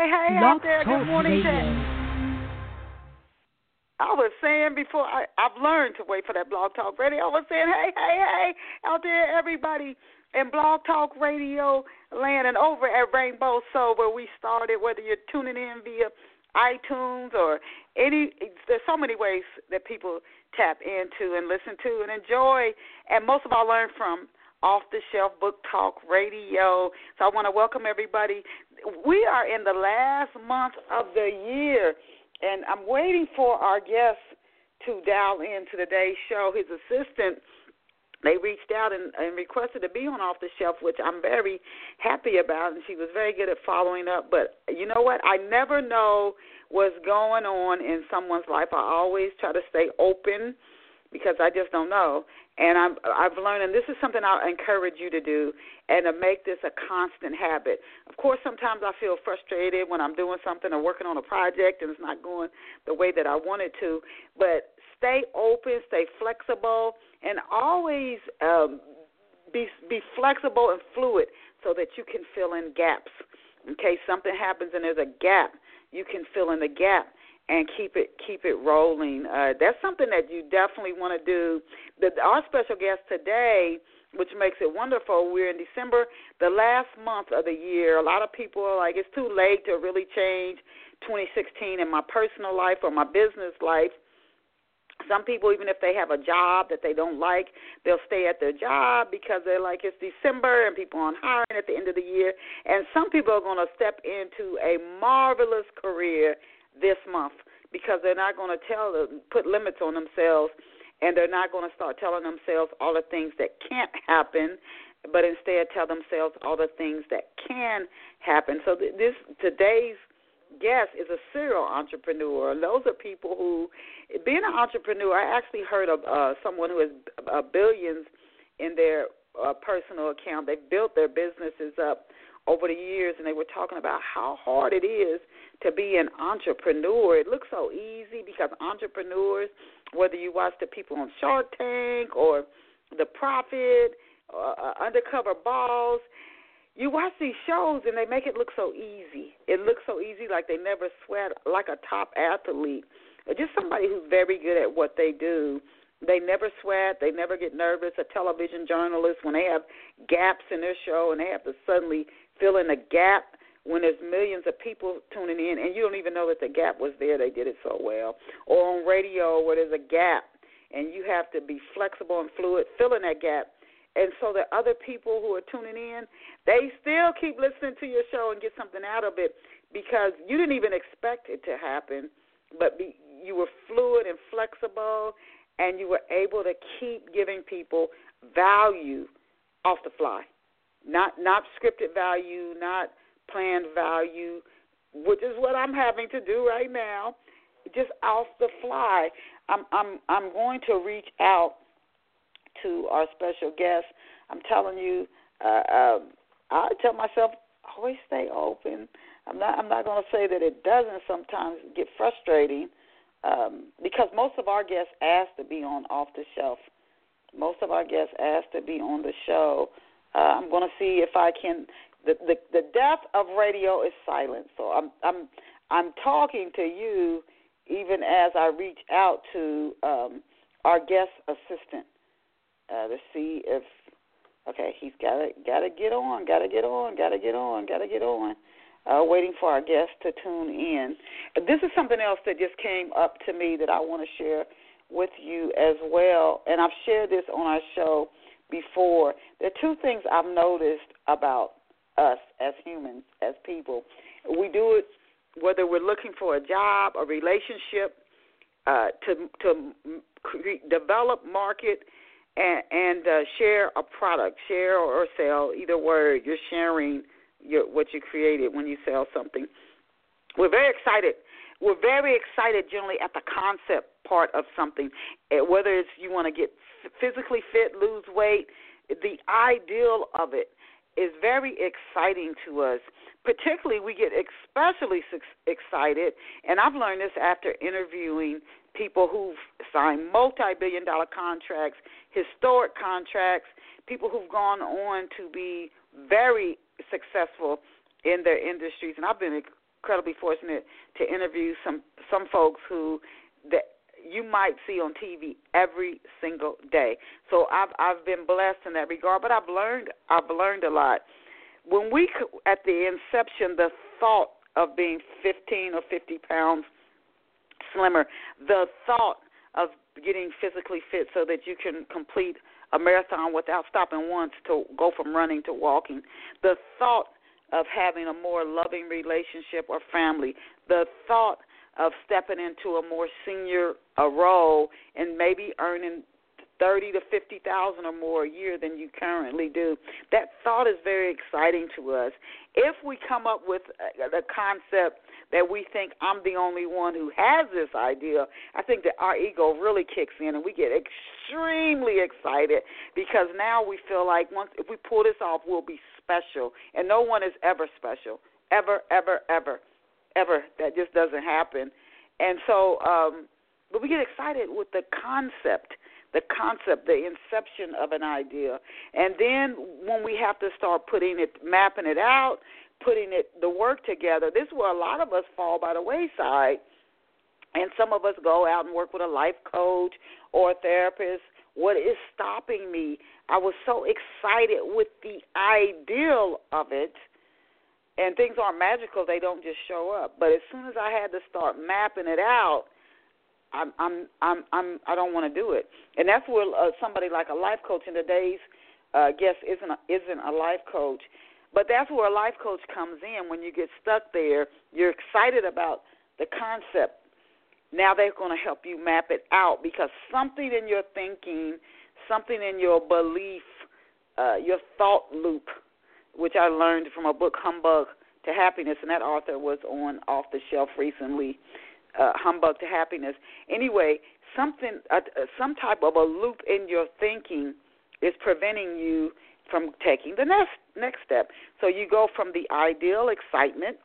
hey, hey out there. Good morning I was saying before I I've learned to wait for that blog talk radio. I was saying, hey, hey, hey, out there, everybody in blog talk radio land and over at Rainbow Soul where we started. Whether you're tuning in via iTunes or any, there's so many ways that people tap into and listen to and enjoy, and most of all learn from off the shelf book talk radio. So I want to welcome everybody. We are in the last month of the year and I'm waiting for our guest to dial in to today's show. His assistant, they reached out and, and requested to be on Off the Shelf, which I'm very happy about, and she was very good at following up. But you know what? I never know what's going on in someone's life. I always try to stay open because I just don't know. And I'm, I've learned, and this is something I encourage you to do, and to make this a constant habit. Of course, sometimes I feel frustrated when I'm doing something or working on a project and it's not going the way that I want it to. But stay open, stay flexible, and always um, be be flexible and fluid so that you can fill in gaps. In case something happens and there's a gap, you can fill in the gap and keep it keep it rolling. Uh, that's something that you definitely want to do. The, our special guest today, which makes it wonderful, we're in December, the last month of the year. A lot of people are like, it's too late to really change 2016 in my personal life or my business life. Some people, even if they have a job that they don't like, they'll stay at their job because they're like it's December and people aren't hiring at the end of the year. And some people are going to step into a marvelous career this month because they're not going to tell them, put limits on themselves, and they're not going to start telling themselves all the things that can't happen, but instead tell themselves all the things that can happen. So this today's guest is a serial entrepreneur. Those are people who, being an entrepreneur, I actually heard of uh, someone who has uh, billions in their uh, personal account. They've built their businesses up over the years, and they were talking about how hard it is to be an entrepreneur. It looks so easy because entrepreneurs, whether you watch the people on Shark Tank or The Profit, uh, uh, Undercover Boss, you watch these shows and they make it look so easy. It looks so easy, like they never sweat, like a top athlete, or just somebody who's very good at what they do. They never sweat. They never get nervous. A television journalist, when they have gaps in their show and they have to suddenly fill in a gap when there's millions of people tuning in and you don't even know that the gap was there, they did it so well. Or on radio where there's a gap and you have to be flexible and fluid, filling that gap. And so that other people who are tuning in, they still keep listening to your show and get something out of it because you didn't even expect it to happen, but be, you were fluid and flexible and you were able to keep giving people value off the fly. Not not scripted value, not planned value, which is what I'm having to do right now, just off the fly. I'm I'm I'm going to reach out to our special guest. I'm telling you, uh, um, I tell myself always stay open. I'm not I'm not going to say that it doesn't sometimes get frustrating um, because most of our guests ask to be on off the shelf. Most of our guests ask to be on the show. Uh, I'm going to see if I can the, the the death of radio is silent. So I'm I'm I'm talking to you even as I reach out to um, our guest assistant uh, to see if okay he's got to got to get on, got to get on, got to get on, got to get on. Uh, waiting for our guest to tune in. This is something else that just came up to me that I want to share with you as well, and I've shared this on our show before. There are two things I've noticed about us as humans, as people. We do it whether we're looking for a job, a relationship, uh, to to cre- develop, market, and, and uh, share a product, share or sell. Either word, you're sharing your, what you created when you sell something. We're very excited. We're very excited generally at the concept part of something, eh, whether it's you want to get physically fit, lose weight. The ideal of it is very exciting to us. Particularly, we get especially excited, and I've learned this after interviewing people who've signed multi billion dollar contracts, historic contracts, people who've gone on to be very successful in their industries. And I've been incredibly fortunate to interview some some folks who that you might see on TV every single day. So I've I've been blessed in that regard, but I've learned I've learned a lot. When we at the inception, the thought of being 15 or 50 pounds slimmer, the thought of getting physically fit so that you can complete a marathon without stopping once to go from running to walking, the thought of having a more loving relationship or family, the thought of stepping into a more senior a role and maybe earning thirty to fifty thousand or more a year than you currently do. That thought is very exciting to us. If we come up with the concept that we think I'm the only one who has this idea, I think that our ego really kicks in and we get extremely excited because now we feel like once if we pull this off, we'll be special, and no one is ever special, ever, ever, ever, ever. That just doesn't happen. And so, um, but we get excited with the concept the concept, the inception of an idea. And then when we have to start putting it, mapping it out, putting it, the work together, this is where a lot of us fall by the wayside. And some of us go out and work with a life coach or a therapist. What is stopping me? I was so excited with the ideal of it. And things aren't magical, they don't just show up. But as soon as I had to start mapping it out, I'm I'm I'm I'm I don't want to do it. And that's where uh, somebody like a life coach in today's uh guess isn't a, isn't a life coach, but that's where a life coach comes in when you get stuck there. You're excited about the concept. Now they're going to help you map it out because something in your thinking, something in your belief, uh, your thought loop, which I learned from a book, Humbug to Happiness, and that author was on Off the Shelf recently uh, humbug to happiness. Anyway, something, uh, uh, some type of a loop in your thinking is preventing you from taking the next next step. So you go from the ideal excitement,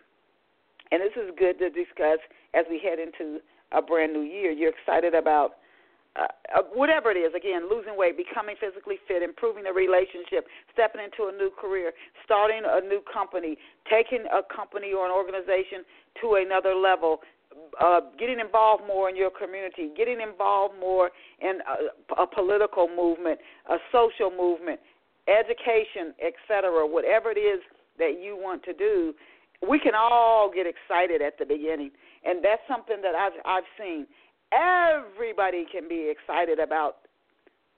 and this is good to discuss as we head into a brand new year. You're excited about uh, uh, whatever it is, again, losing weight, becoming physically fit, improving the relationship, stepping into a new career, starting a new company, taking a company or an organization to another level, uh, getting involved more in your community, getting involved more in a, a political movement, a social movement, education, etc. Whatever it is that you want to do, we can all get excited at the beginning, and that's something that I've I've seen. Everybody can be excited about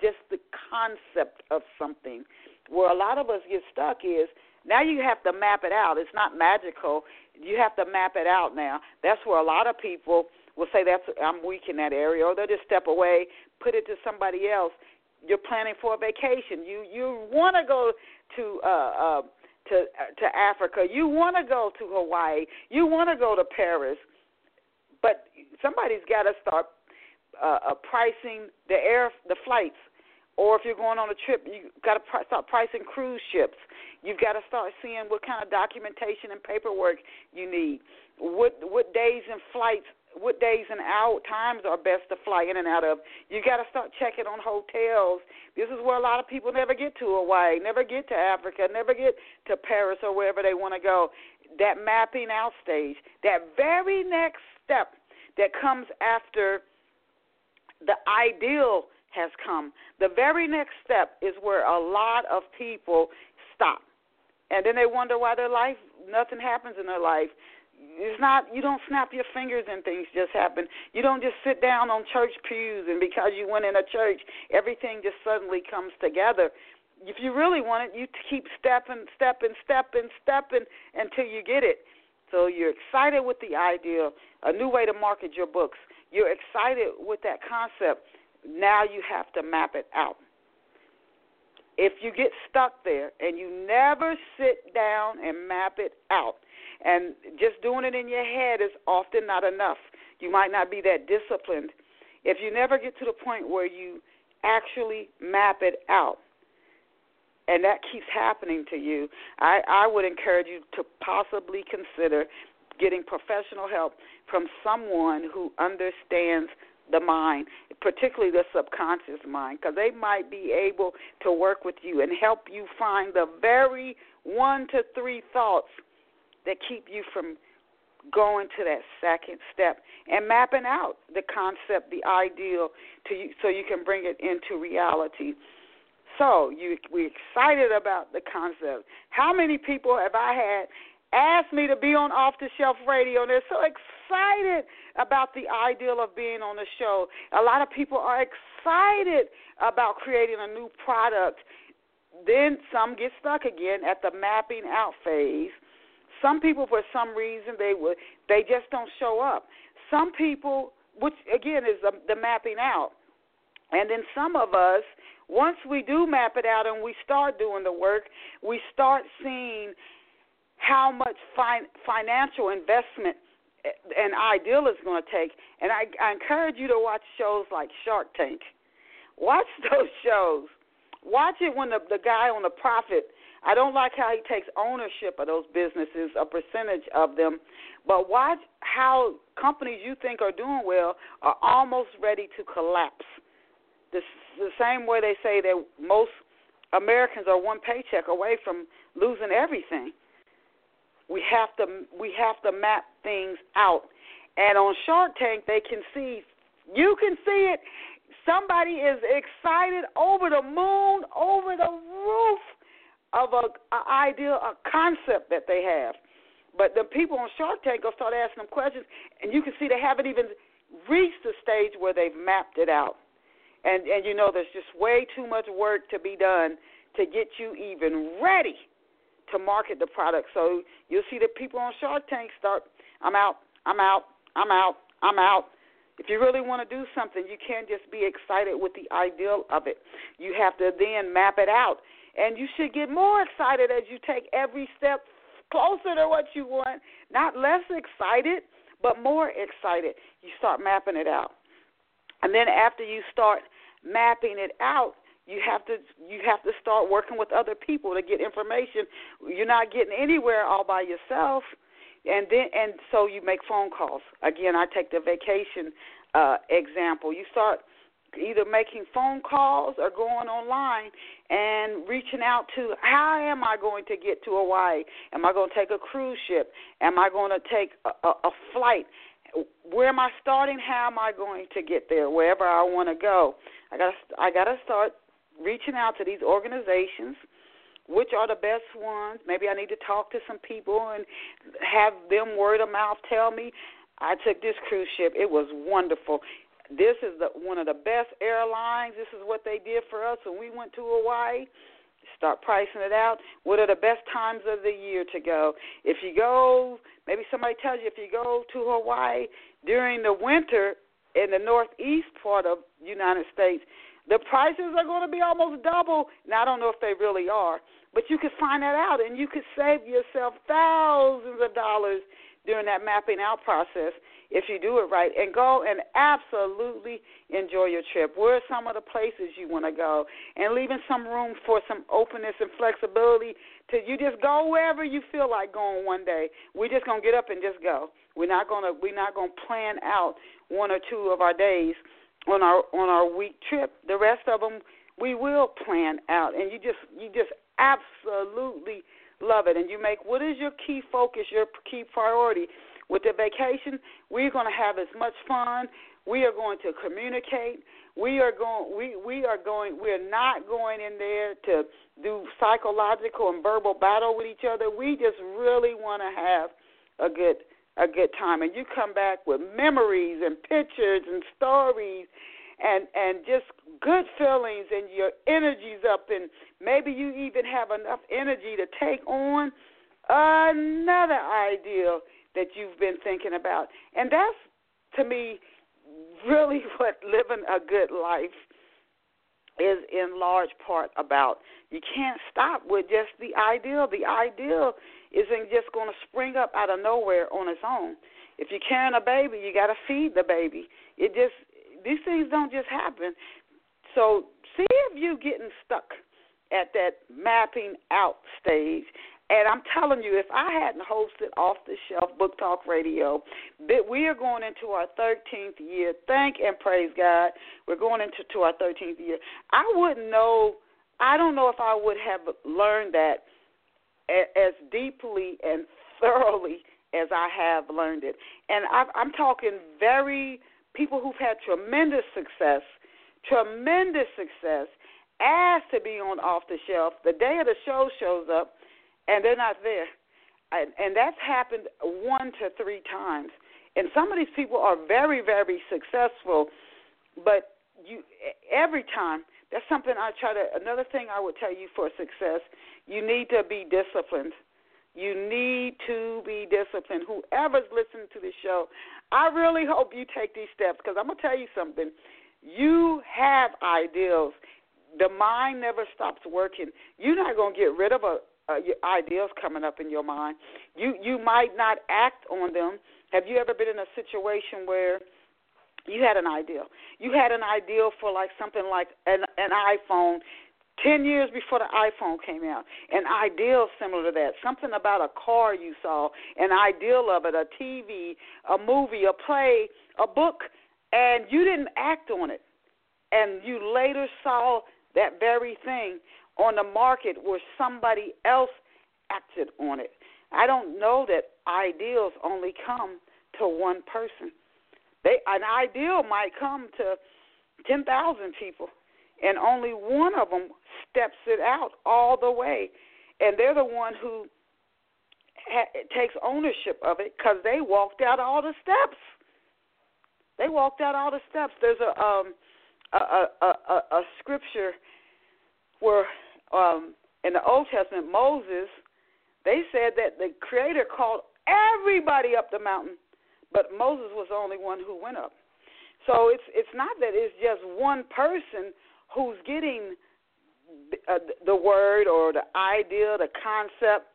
just the concept of something. Where a lot of us get stuck is now you have to map it out. It's not magical you have to map it out now. That's where a lot of people will say that's I'm weak in that area, or they'll just step away, put it to somebody else. You're planning for a vacation. You you want to go to uh, uh, to uh, to Africa. You want to go to Hawaii. You want to go to Paris, but somebody's got to start uh, uh, pricing the air the flights or if you're going on a trip, you got to pr- start pricing cruise ships. You've got to start seeing what kind of documentation and paperwork you need. What what days and flights, what days and out times are best to fly in and out of. You got to start checking on hotels. This is where a lot of people never get to Hawaii, never get to Africa, never get to Paris or wherever they want to go. That mapping out stage, that very next step that comes after the ideal has come. The very next step is where a lot of people stop. And then they wonder why their life nothing happens in their life. It's not you don't snap your fingers and things just happen. You don't just sit down on church pews and because you went in a church, everything just suddenly comes together. If you really want it, you keep stepping, stepping, stepping, stepping until you get it. So you're excited with the idea, a new way to market your books. You're excited with that concept now you have to map it out. If you get stuck there and you never sit down and map it out, and just doing it in your head is often not enough. You might not be that disciplined. If you never get to the point where you actually map it out, and that keeps happening to you, I, I would encourage you to possibly consider getting professional help from someone who understands the mind, particularly the subconscious mind, because they might be able to work with you and help you find the very one to three thoughts that keep you from going to that second step and mapping out the concept, the ideal, to you, so you can bring it into reality. So you we excited about the concept. How many people have I had ask me to be on off the shelf radio and they're so excited about the ideal of being on the show. A lot of people are excited about creating a new product. Then some get stuck again at the mapping out phase. Some people for some reason they would they just don't show up. Some people which again is the, the mapping out. And then some of us once we do map it out and we start doing the work, we start seeing how much fin- financial investment eh, an ideal is going to take. And I, I encourage you to watch shows like Shark Tank. Watch those shows. Watch it when the the guy on the profit. I don't like how he takes ownership of those businesses, a percentage of them, but watch how companies you think are doing well are almost ready to collapse. The, the same way they say that most Americans are one paycheck away from losing everything. We have to we have to map things out. And on Shark Tank, they can see, you can see it. Somebody is excited over the moon, over the roof of a, a idea, a concept that they have. But the people on Shark Tank will start asking them questions, and you can see they haven't even reached the stage where they've mapped it out. And and you know, there's just way too much work to be done to get you even ready to market the product. So you'll see the people on Shark Tank start, I'm out, I'm out, I'm out, I'm out. If you really want to do something, you can't just be excited with the ideal of it. You have to then map it out. And you should get more excited as you take every step closer to what you want. Not less excited, but more excited. You start mapping it out. And then after you start mapping it out, you have to you have to start working with other people to get information. You're not getting anywhere all by yourself. And then and so you make phone calls. Again, I take the vacation uh example. You start either making phone calls or going online and reaching out to how am I going to get to Hawaii? Am I going to take a cruise ship? Am I going to take a, a, a flight? Where am I starting? How am I going to get there? Wherever I want to go, I got I got to start reaching out to these organizations which are the best ones. Maybe I need to talk to some people and have them word of mouth tell me I took this cruise ship. It was wonderful. This is the one of the best airlines. This is what they did for us when we went to Hawaii. Start pricing it out. What are the best times of the year to go? If you go, maybe somebody tells you if you go to Hawaii during the winter in the northeast part of United States, the prices are going to be almost double. Now, I don't know if they really are, but you could find that out and you could save yourself thousands of dollars during that mapping out process if you do it right and go and absolutely enjoy your trip. Where are some of the places you want to go? And leaving some room for some openness and flexibility to you just go wherever you feel like going one day. We're just to get up and just go. We're not to we're not to plan out one or two of our days on our on our week trip. The rest of them we will plan out, and you just you just absolutely love it. And you make what is your key focus, your key priority. With the vacation, we're going to have as much fun. We are going to communicate. We are going. We we are going. We're not going in there to do psychological and verbal battle with each other. We just really want to have a good a good time and you come back with memories and pictures and stories and and just good feelings and your energy's up and maybe you even have enough energy to take on another ideal that you've been thinking about and that's to me really what living a good life is in large part about. You can't stop with just the ideal. The ideal isn't just going to spring up out of nowhere on its own. If you're carrying a baby, you got to feed the baby. It just these things don't just happen. So see if you're getting stuck at that mapping out stage. And I'm telling you, if I hadn't hosted Off the Shelf Book Talk Radio, that we are going into our 13th year. Thank and praise God. We're going into to our 13th year. I wouldn't know. I don't know if I would have learned that as deeply and thoroughly as I have learned it. And I'm talking very people who've had tremendous success, tremendous success, asked to be on off the shelf. The day of the show shows up, and they're not there. And, and that's happened one to three times. And some of these people are very, very successful, but you every time that's something I try to. Another thing I would tell you for success, you need to be disciplined. You need to be disciplined. Whoever's listening to the show, I really hope you take these steps because I'm gonna tell you something. You have ideals. The mind never stops working. You're not gonna get rid of a, Uh, a ideas coming up in your mind. You you might not act on them. Have you ever been in a situation where you had an idea? You had an ideal for like something like an an iPhone 10 years before the iPhone came out, an ideal similar to that, something about a car you saw, an ideal of it, a TV, a movie, a play, a book, and you didn't act on it. And you later saw that very thing on the market where somebody else acted on it. I don't know that ideals only come to one person. They an ideal might come to 10,000 people and only one of them steps it out all the way, and they're the one who ha- takes ownership of it because they walked out all the steps. They walked out all the steps. There's a um a a a, a scripture where um in the Old Testament Moses they said that the Creator called everybody up the mountain, but Moses was the only one who went up. So it's it's not that it's just one person who's getting uh, the word or the idea, the concept,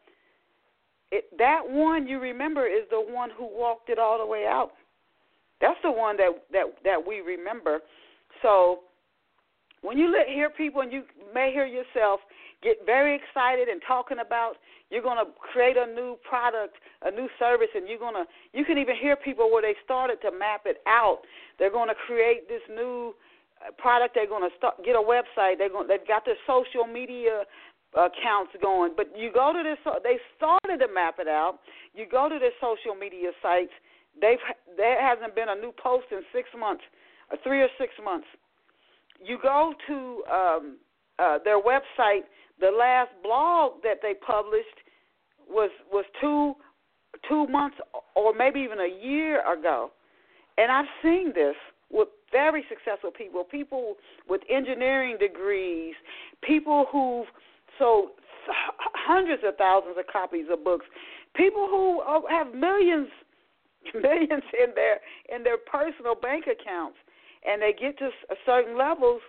it, that one you remember is the one who walked it all the way out. That's the one that that that we remember. So when you hear people and you may hear yourself get very excited and talking about you're going to create a new product, a new service, and you're going to you can even hear people where they started to map it out. They're going to create this new uh, product. They're going to start get a website. They're going. They've got their social media accounts going. But you go to this. They started to map it out. You go to their social media sites. They've there hasn't been a new post in six months, or three or six months. You go to um, uh, their website. The last blog that they published was was two two months or maybe even a year ago, and I've seen this with very successful people, people with engineering degrees, people who've sold hundreds of thousands of copies of books, people who have millions millions in their in their personal bank accounts and they get to certain levels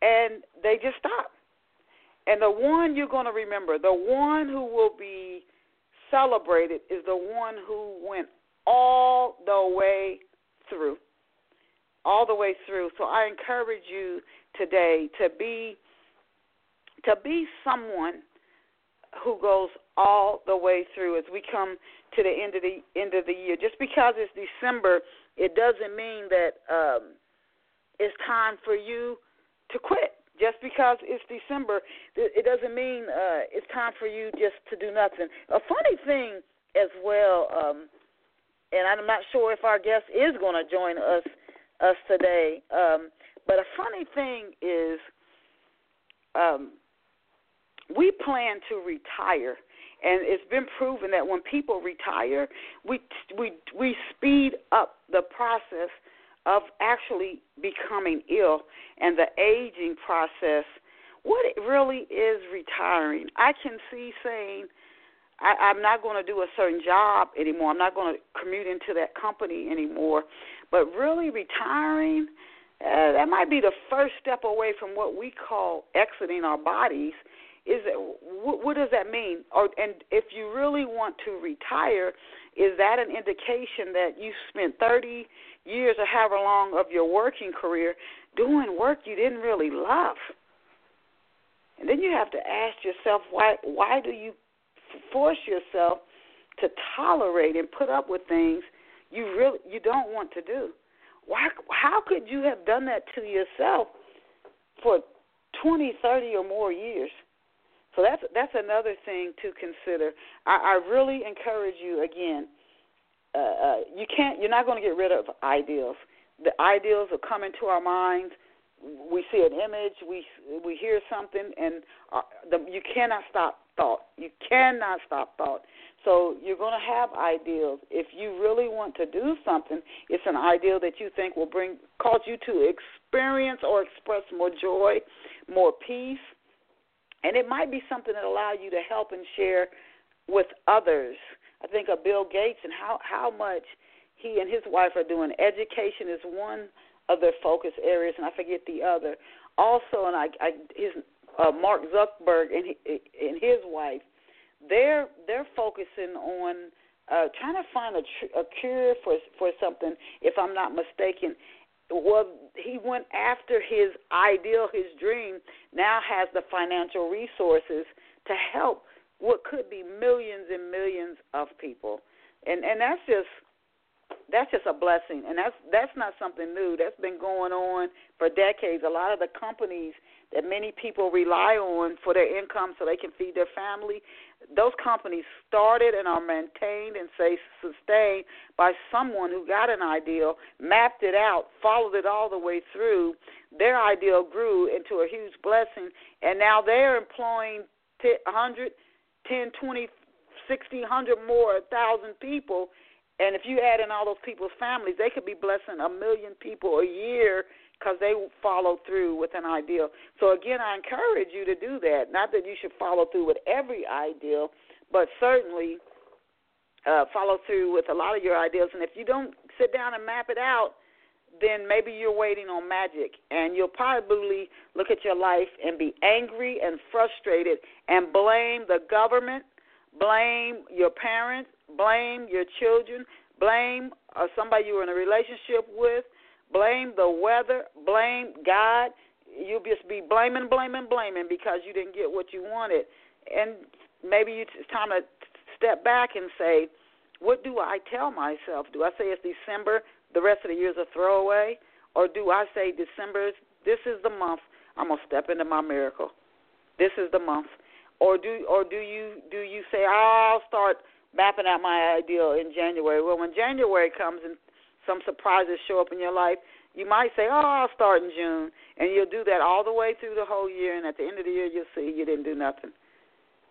and they just stop. And the one you're going to remember, the one who will be celebrated is the one who went all the way through all the way through. So I encourage you today to be to be someone who goes all the way through as we come to the end of the end of the year. Just because it's December, it doesn't mean that um, it's time for you to quit. Just because it's December, it doesn't mean uh, it's time for you just to do nothing. A funny thing as well, um, and I'm not sure if our guest is going to join us us today. Um, but a funny thing is, um, we plan to retire, and it's been proven that when people retire, we we we speed up the process of actually becoming ill and the aging process. What it really is retiring. I can see saying, I, I'm not going to do a certain job anymore. I'm not going to commute into that company anymore. But really, retiring, uh, that might be the first step away from what we call exiting our bodies. Is it, what, what does that mean? Or and if you really want to retire, is that an indication that you spent 30 years or however long of your working career doing work you didn't really love? And then you have to ask yourself why why do you force yourself to tolerate and put up with things you really you don't want to do. Why how could you have done that to yourself for 20, 30 or more years? So that's that's another thing to consider. I, I really encourage you again uh, uh, you can't. You're not going to get rid of ideals. The ideals will come into our minds. We see an image. We we hear something, and uh, the, you cannot stop thought. You cannot stop thought. So you're going to have ideals. If you really want to do something, it's an ideal that you think will bring cause you to experience or express more joy, more peace, and it might be something that allow you to help and share with others. I think of Bill Gates and how how much he and his wife are doing. Education is one of their focus areas, and I forget the other. Also, and I, I his uh, Mark Zuckerberg and he, and his wife, they're they're focusing on uh, trying to find a, tr- a cure for for something. If I'm not mistaken, well, he went after his ideal, his dream. Now has the financial resources to help what could be millions and millions of people, and and that's just that's just a blessing, and that's that's not something new. That's been going on for decades. A lot of the companies that many people rely on for their income so they can feed their family, those companies started and are maintained and say sustained by someone who got an ideal, mapped it out, followed it all the way through. Their ideal grew into a huge blessing, and now they're employing 100, 10, 20, 60, 100 more, 1,000 people. And if you add in all those people's families, they could be blessing a million people a year because they follow through with an ideal. So again, I encourage you to do that. Not that you should follow through with every ideal, but certainly uh, follow through with a lot of your ideals. And if you don't sit down and map it out, then maybe you're waiting on magic, and you'll probably look at your life and be angry and frustrated and blame the government, blame your parents, blame your children, blame uh, somebody you were in a relationship with, blame the weather, blame God. You'll just be blaming, blaming, blaming because you didn't get what you wanted. And maybe it's time to step back and say, what do I tell myself? Do I say it's December, the rest of the year's a throwaway? Or do I say December, this is the month I'm gonna step into my miracle. This is the month. Or do or do you do you say I'll start mapping out my ideal in January? Well, when January comes and some surprises show up in your life, you might say, "Oh, I'll start in June," and you'll do that all the way through the whole year. And at the end of the year, you'll see you didn't do nothing.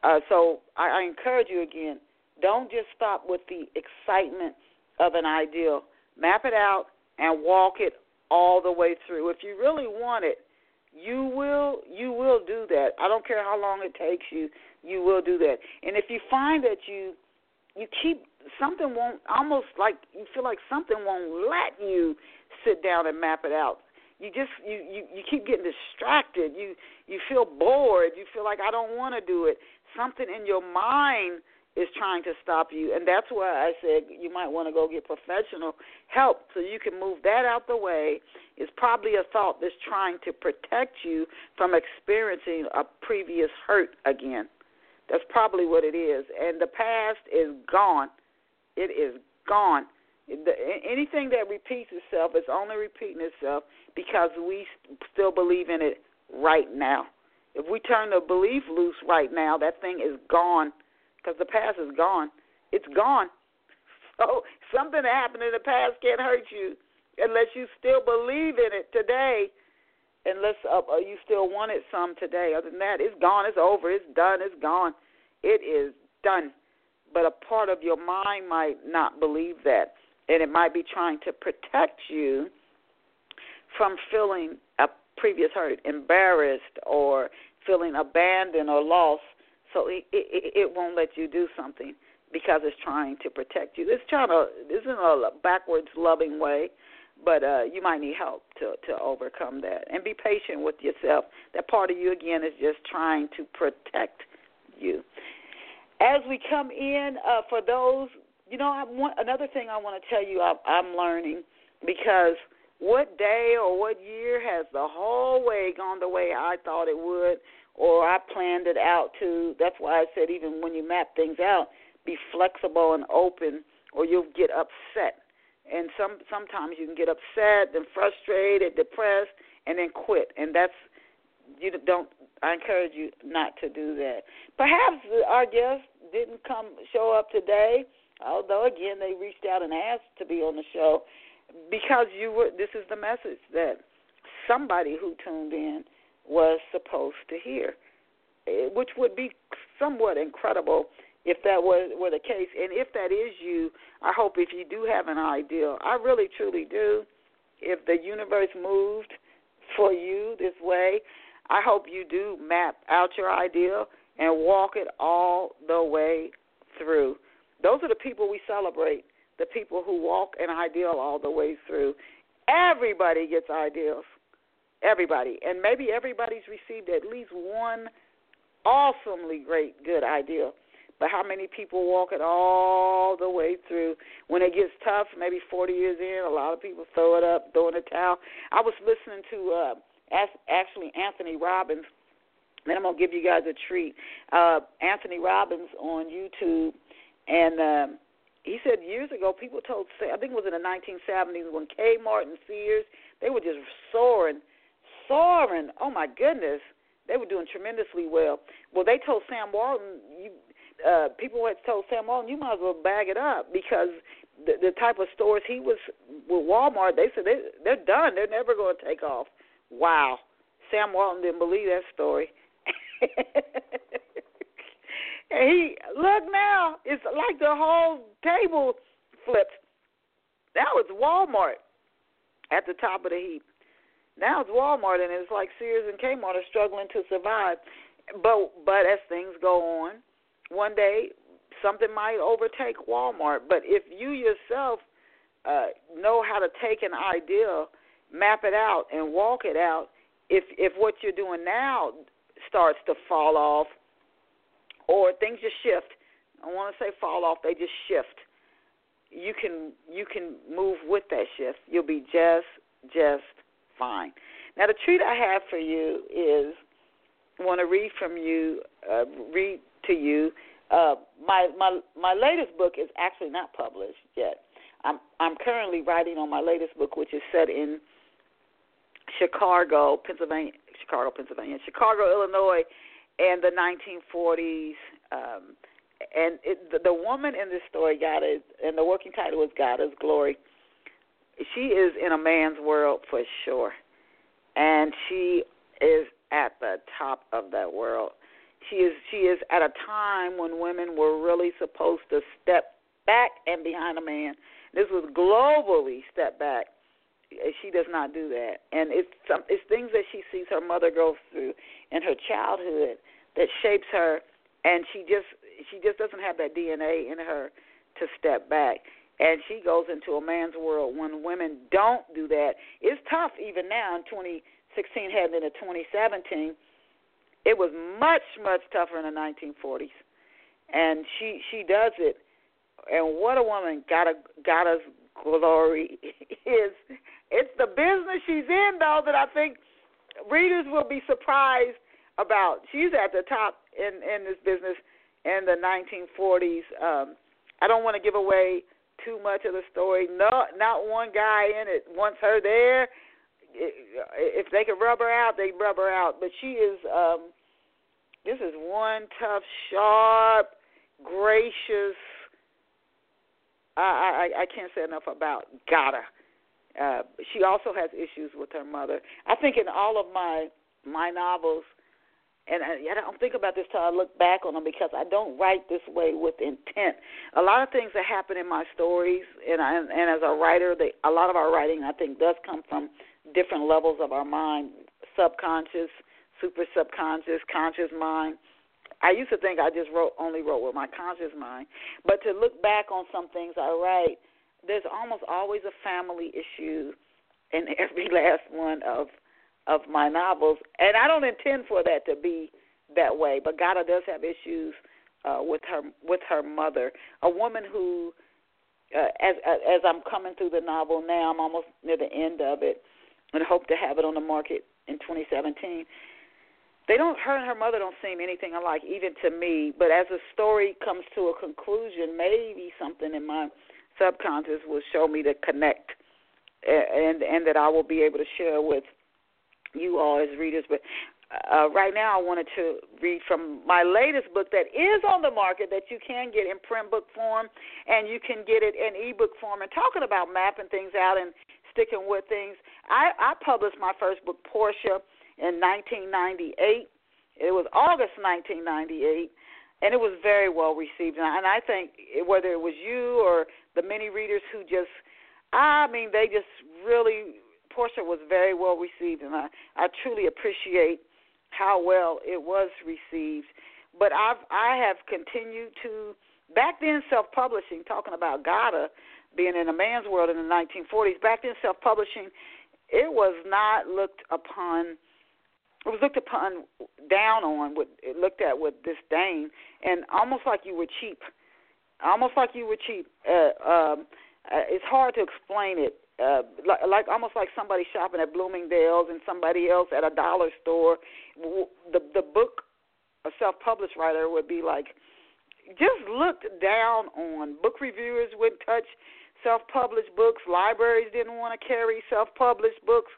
Uh, so I, I encourage you again: don't just stop with the excitement of an ideal. Map it out and walk it all the way through. If you really want it, you will you will do that. I don't care how long it takes you. You will do that. And if you find that you you keep something won't almost like you feel like something won't let you sit down and map it out. You just you you you keep getting distracted. You you feel bored. You feel like I don't want to do it. Something in your mind is trying to stop you, and that's why I said you might want to go get professional help so you can move that out the way. It's probably a thought that's trying to protect you from experiencing a previous hurt again. That's probably what it is. And the past is gone. It is gone. Anything that repeats itself is only repeating itself because we still believe in it right now. If we turn the belief loose right now, that thing is gone because the past is gone. It's gone. So something that happened in the past can't hurt you unless you still believe in it today. Unless uh, uh, you still want it some today. Other than that, it's gone. It's over. It's done. It's gone. It is done but a part of your mind might not believe that. And it might be trying to protect you from feeling a previous hurt, embarrassed, or feeling abandoned or lost. So it, it, it won't let you do something because it's trying to protect you. It's trying to, this isn't a backwards loving way, but uh, you might need help to to overcome that. And be patient with yourself. That part of you again is just trying to protect you. As we come in, uh, for those, you know, I want another thing I want to tell you. I, I'm learning because what day or what year has the whole way gone the way I thought it would, or I planned it out to. That's why I said even when you map things out, be flexible and open, or you'll get upset. And some sometimes you can get upset and frustrated, depressed, and then quit. And that's you don't. I encourage you not to do that. Perhaps our guest didn't come show up today. Although again, they reached out and asked to be on the show because you were. This is the message that somebody who tuned in was supposed to hear, eh, which would be somewhat incredible if that was were the case. And if that is you, I hope if you do have an ideal, I really truly do. If the universe moved for you this way, I hope you do map out your ideal and walk it all the way through. Those are the people we celebrate, the people who walk an ideal all the way through. Everybody gets ideals. Everybody. And maybe everybody's received at least one awesomely great, good idea. But how many people walk it all the way through? When it gets tough, maybe 40 years in, a lot of people throw it up, throw in the towel. I was listening to uh, actually Anthony Robbins. Then I'm gonna give you guys a treat. Uh, Anthony Robbins on YouTube, and um, he said years ago people told I think it was in the 1970s when Kmart and Sears they were just soaring, soaring. Oh my goodness, they were doing tremendously well. Well, they told Sam Walton, you uh, people had told Sam Walton, you might as well bag it up because the, the type of stores he was with Walmart, they said they, they're done. They're never going to take off. Wow. Sam Walton didn't believe that story. and he look now, it's like the whole table flipped. Now it's Walmart at the top of the heap. Now it's Walmart and it's like Sears and Kmart are struggling to survive. But but as things go on, one day something might overtake Walmart. But if you yourself uh, know how to take an idea, map it out, and walk it out, if if what you're doing now starts to fall off, or things just shift, I want to say fall off, they just shift. You can you can move with that shift. You'll be just just fine. Now the treat I have for you is I want to read from you, uh, read to you. Uh, my my my latest book is actually not published yet. I'm I'm currently writing on my latest book, which is set in Chicago, Pennsylvania, Chicago, Pennsylvania, Chicago, Illinois, and the 1940s. Um, and it, the, the woman in this story, God is, and the working title is God is Glory. She is in a man's world for sure, and she is at the top of that world. She is she is at a time when women were really supposed to step back and behind a man. This was globally step back. She does not do that, and it's some it's things that she sees her mother go through in her childhood that shapes her, and she just she just doesn't have that DNA in her to step back and she goes into a man's world when women don't do that. It's tough even now in 2016 heading into 2017 it was much much tougher in the 1940s, and she she does it. And what a woman! got a got Goddess glory is. It's the business she's in though that I think readers will be surprised about. She's at the top in in this business in the 1940s. Um, I don't want to give away too much of the story. No, not one guy in it wants her there if they could rub her out, they rub her out. But she is um this is one tough, sharp, gracious I I I can't say enough about Gotta. Uh she also has issues with her mother. I think in all of my my novels and I, I don't think about this till I look back on them because I don't write this way with intent. A lot of things that happen in my stories, and I, and as a writer, they, a lot of our writing I think does come from different levels of our mind, subconscious, super subconscious, conscious mind. I used to think I just wrote only wrote with my conscious mind, but to look back on some things I write, there's almost always a family issue in every last one of of my novels, and I don't intend for that to be that way. But Gada does have issues uh, with her with her mother, a woman who, uh, as as I'm coming through the novel now, I'm almost near the end of it and hope to have it on the market in 2017. They don't. Her and her mother don't seem anything alike, even to me. But as the story comes to a conclusion, maybe something in my subconscious will show me to connect, and and that I will be able to share with you all as readers. But uh, right now, I wanted to read from my latest book that is on the market that you can get in print book form and you can get it in ebook form. And talking about mapping things out and sticking with things, I, I published my first book, Portia, in 1998. It was August 1998, and it was very well received. And I, and I think whether it was you or the many readers who just, I mean, they just really Portia was very well received, and I I truly appreciate how well it was received. But I've I have continued to back then self publishing, talking about Gada being in a man's world in the 1940s. Back then, self publishing, it was not looked upon. It was looked upon down on. With, it looked at with disdain, and almost like you were cheap. Almost like you were cheap. Uh, um, uh, it's hard to explain it uh, like, like almost like somebody shopping at Bloomingdale's and somebody else at a dollar store. The the book a self-published writer would be like just looked down on. Book reviewers wouldn't touch self-published books. Libraries didn't want to carry self-published books.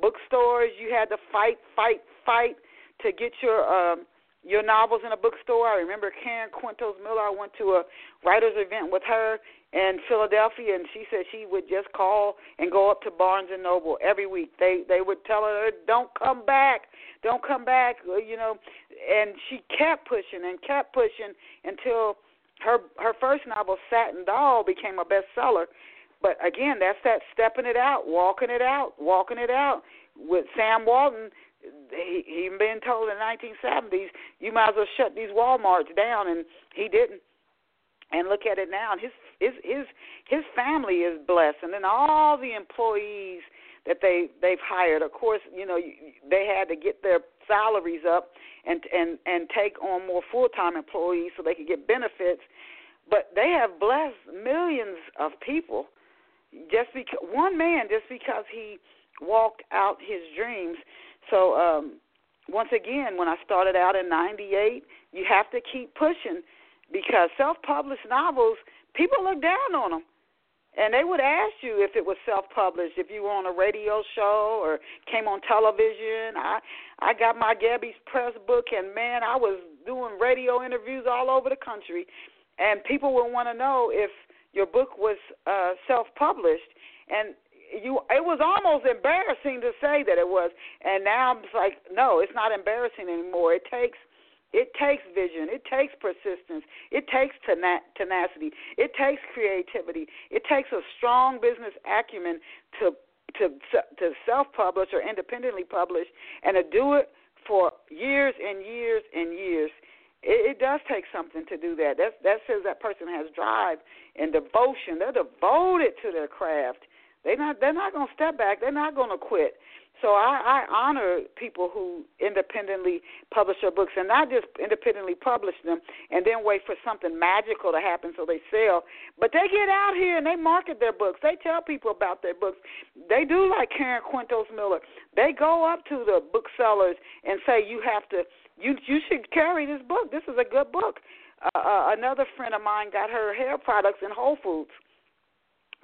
Bookstores, you had to fight, fight, fight to get your um, your novels in a bookstore. I remember Karen Quinones Miller. I went to a writers event with her in Philadelphia, and she said she would just call and go up to Barnes and Noble every week. They they would tell her, "Don't come back, don't come back," uh, you know, and she kept pushing and kept pushing until her her first novel, Satin Doll, became a bestseller. But again, that's that stepping it out, walking it out, walking it out. With Sam Walton, he he been told in the 1970s, you might as well shut these WalMarts down, and he didn't. And look at it now. His his his his family is blessed, and then all the employees that they they've hired. Of course, you know they had to get their salaries up and and and take on more full time employees so they could get benefits. But they have blessed millions of people just because one man just because he walked out his dreams so um, once again, when I started out in '98, you have to keep pushing because self-published novels, people look down on them. And they would ask you if it was self-published, if you were on a radio show or came on television. I I got my Gabby's Press book, and man, I was doing radio interviews all over the country, and people would want to know if your book was uh, self-published. And you it was almost embarrassing to say that it was and now I'm like no it's not embarrassing anymore it takes it takes vision it takes persistence it takes tenacity it takes creativity it takes a strong business acumen to to to self publish or independently publish and to do it for years and years and years it, it does take something to do that. That that says that person has drive and devotion. They're devoted to their craft, they're not they're not gonna step back. They're not gonna quit. So I, I honor people who independently publish their books and not just independently publish them and then wait for something magical to happen so they sell. But they get out here and they market their books. They tell people about their books. They do like Karen Quinones Miller. They go up to the booksellers and say you have to you you should carry this book. This is a good book. Uh, uh, another friend of mine got her hair products in Whole Foods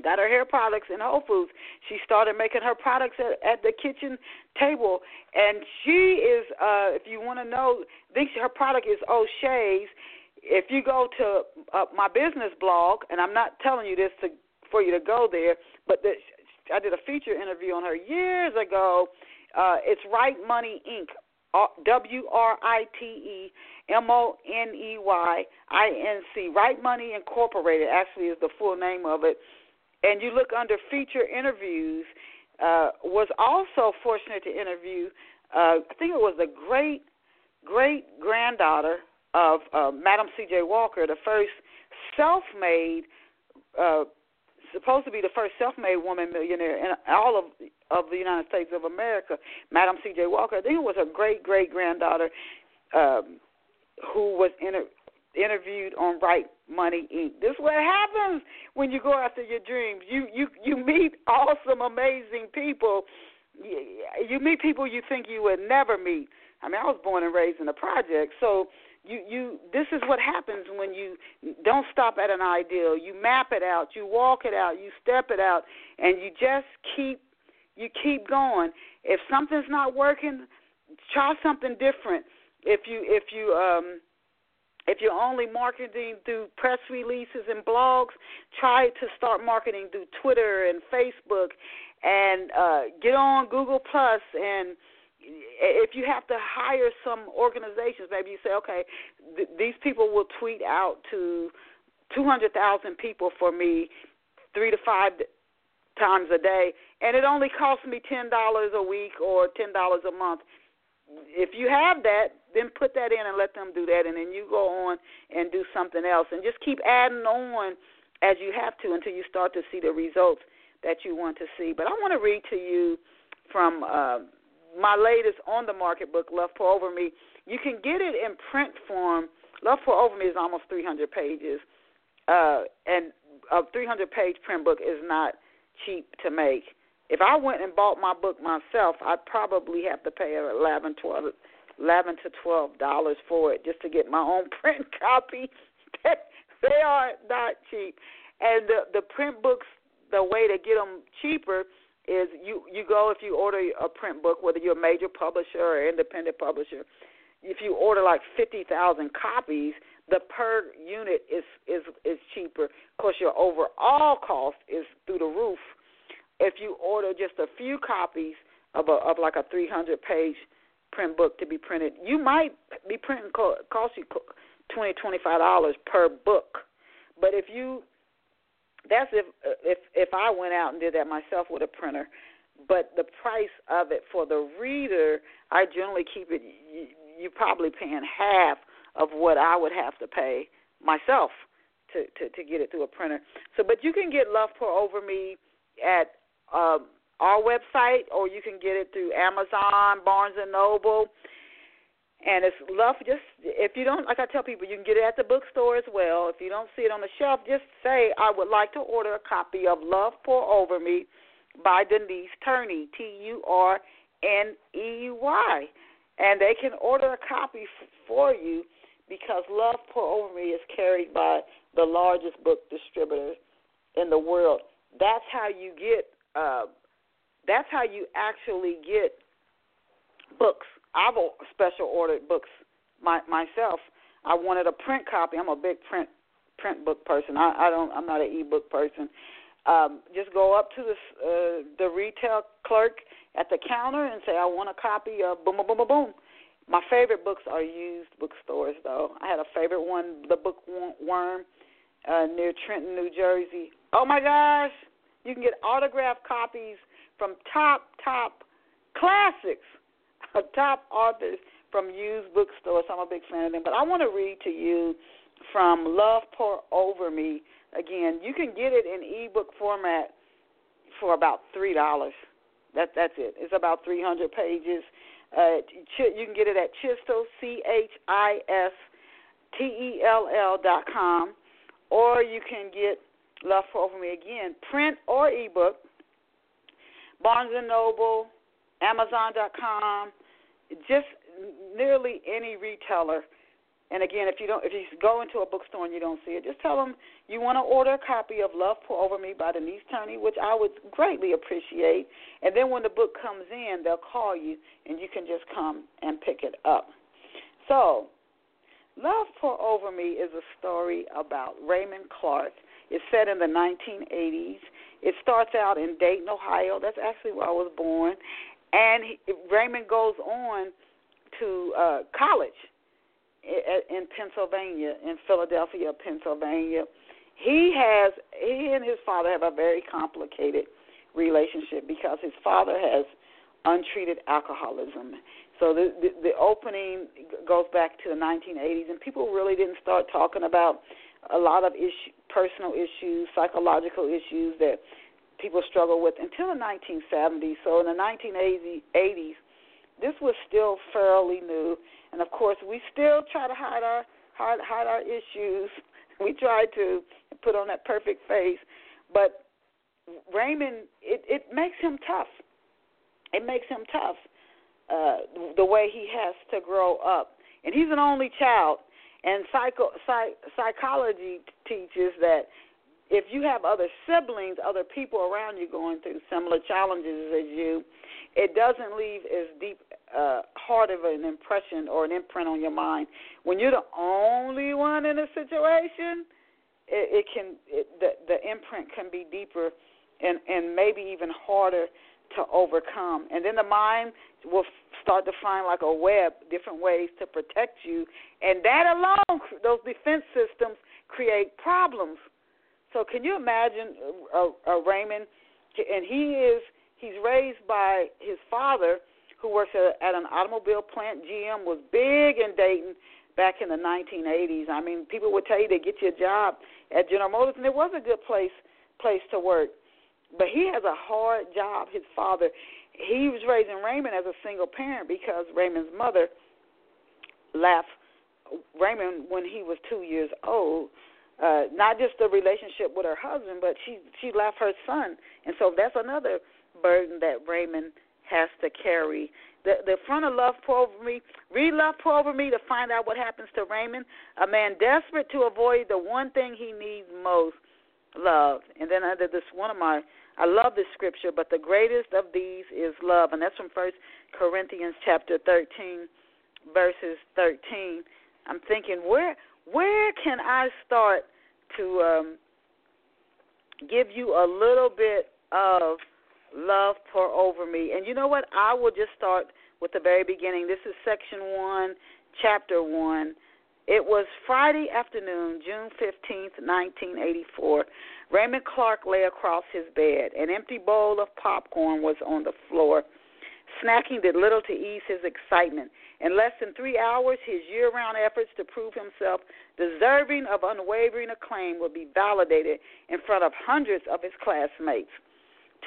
got her hair products in Whole Foods. She started making her products at, at the kitchen table, and she is. uh If you want to know, think her product is O'Shea's. If you go to uh, my business blog, and I'm not telling you this to for you to go there, but the, I did a feature interview on her years ago. Uh, it's Write Money Inc. W R I T E M O N E Y I N C. Write Money Incorporated actually is the full name of it and you look under feature interviews, uh, was also fortunate to interview. Uh, I think it was the great great granddaughter of uh, Madam C.J. Walker, the first self-made, uh, supposed to be the first self-made woman millionaire in all of of the United States of America, Madam C.J. Walker. I think it was a great great granddaughter um, who was inter- interviewed on Write Money Inc. This is what happens when you go after your dreams. You you you meet awesome, amazing people. You meet people you think you would never meet. I mean, I was born and raised in the project, so you you this is what happens when you don't stop at an ideal. You map it out, you walk it out, you step it out, and you just keep you keep going. If something's not working, try something different. If you if you um if you're only marketing through press releases and blogs, try to start marketing through Twitter and Facebook, and uh, get on Google Plus. And if you have to hire some organizations, maybe you say, okay, th- these people will tweet out to 200,000 people for me three to five times a day, and it only costs me ten dollars a week or ten dollars a month. If you have that, then put that in and let them do that, and then you go on and do something else, and just keep adding on as you have to until you start to see the results that you want to see. But I want to read to you from uh, my latest on the market book, Love Pour Over Me. You can get it in print form. Love Pour Over Me is almost 300 pages, uh, and a 300 page print book is not cheap to make. If I went and bought my book myself, I'd probably have to pay eleven, to twelve dollars for it just to get my own print copy. they are not cheap, and the the print books. The way to get them cheaper is you you go if you order a print book, whether you're a major publisher or independent publisher. If you order like fifty thousand copies, the per unit is is is cheaper. Of course, your overall cost is through the roof. If you order just a few copies of a of like a 300 page print book to be printed, you might be printing cost you twenty twenty five dollars per book. But if you that's if if if I went out and did that myself with a printer. But the price of it for the reader, I generally keep it. You, you're probably paying half of what I would have to pay myself to, to, to get it through a printer. So, but you can get Love Pour Over Me at uh, our website, or you can get it through Amazon, Barnes and Noble. And it's love. Just if you don't, like I tell people, you can get it at the bookstore as well. If you don't see it on the shelf, just say I would like to order a copy of Love Pour Over Me by Denise Turney, T U R N E Y, and they can order a copy f- for you because Love Pour Over Me is carried by the largest book distributor in the world. That's how you get. Uh, that's how you actually get books. I've special ordered books my, myself. I wanted a print copy. I'm a big print print book person. I, I don't. I'm not an e-book person. Um, just go up to the uh, the retail clerk at the counter and say, "I want a copy of boom, boom, boom, boom, boom." My favorite books are used bookstores, though. I had a favorite one, The Bookworm, uh, near Trenton, New Jersey. Oh my gosh, you can get autographed copies from top, top classics, top authors from used bookstores. I'm a big fan of them. But I want to read to you from Love Pour Over Me. Again, you can get it in ebook format for about three dollars. That that's it. It's about 300 pages. Uh, you can get it at Chistell, C H I S T E L L dot com, or you can get Love Pour Over Me again, print or ebook. Barnes and Noble, Amazon dot com, just nearly any retailer and again, if you don't, if you go into a bookstore and you don't see it, just tell them you want to order a copy of Love Pour Over Me by Denise Turney, which I would greatly appreciate. And then when the book comes in, they'll call you, and you can just come and pick it up. So, Love Pour Over Me is a story about Raymond Clark. It's set in the 1980s. It starts out in Dayton, Ohio. That's actually where I was born. And he, Raymond goes on to uh, college in Pennsylvania, in Philadelphia, Pennsylvania. He has he and his father have a very complicated relationship because his father has untreated alcoholism. So the, the the opening goes back to the 1980s, and people really didn't start talking about a lot of issue, personal issues, psychological issues that people struggle with until the 1970s. So in the 1980s, this was still fairly new, and of course, we still try to hide our hide, hide our issues. We try to put on that perfect face, but Raymond, it it makes him tough. It makes him tough. Uh, the way he has to grow up, and he's an only child. And psycho psych, psychology teaches that if you have other siblings, other people around you going through similar challenges as you, it doesn't leave as deep uh, hard of an impression or an imprint on your mind. When you're the only one in a situation, it, it can it, the the imprint can be deeper and and maybe even harder to overcome. And then the mind will start to find like a web, different ways to protect you, and that alone, those defense systems create problems. So can you imagine uh, uh, Raymond? And he is he's raised by his father, who works at, at an automobile plant. GM was big in Dayton back in the 1980s. I mean, people would tell you to get you a job at General Motors, and it was a good place place to work. But he has a hard job. His father, he was raising Raymond as a single parent because Raymond's mother left Raymond when he was two years old. Uh, not just the relationship with her husband, but she she left her son, and so that's another burden that Raymond has to carry. The the front of Love Pour Over Me, read Love Pour Over Me to find out what happens to Raymond, a man desperate to avoid the one thing he needs most, love. And then under this one of my I love this scripture, but the greatest of these is love, and that's from First Corinthians chapter thirteen, verses thirteen. I'm thinking where where can I start to um, give you a little bit of love pour over me? And you know what? I will just start with the very beginning. This is section one, chapter one. It was Friday afternoon, June 15th, 1984. Raymond Clark lay across his bed. An empty bowl of popcorn was on the floor. Snacking did little to ease his excitement. In less than three hours, his year round efforts to prove himself deserving of unwavering acclaim would be validated in front of hundreds of his classmates.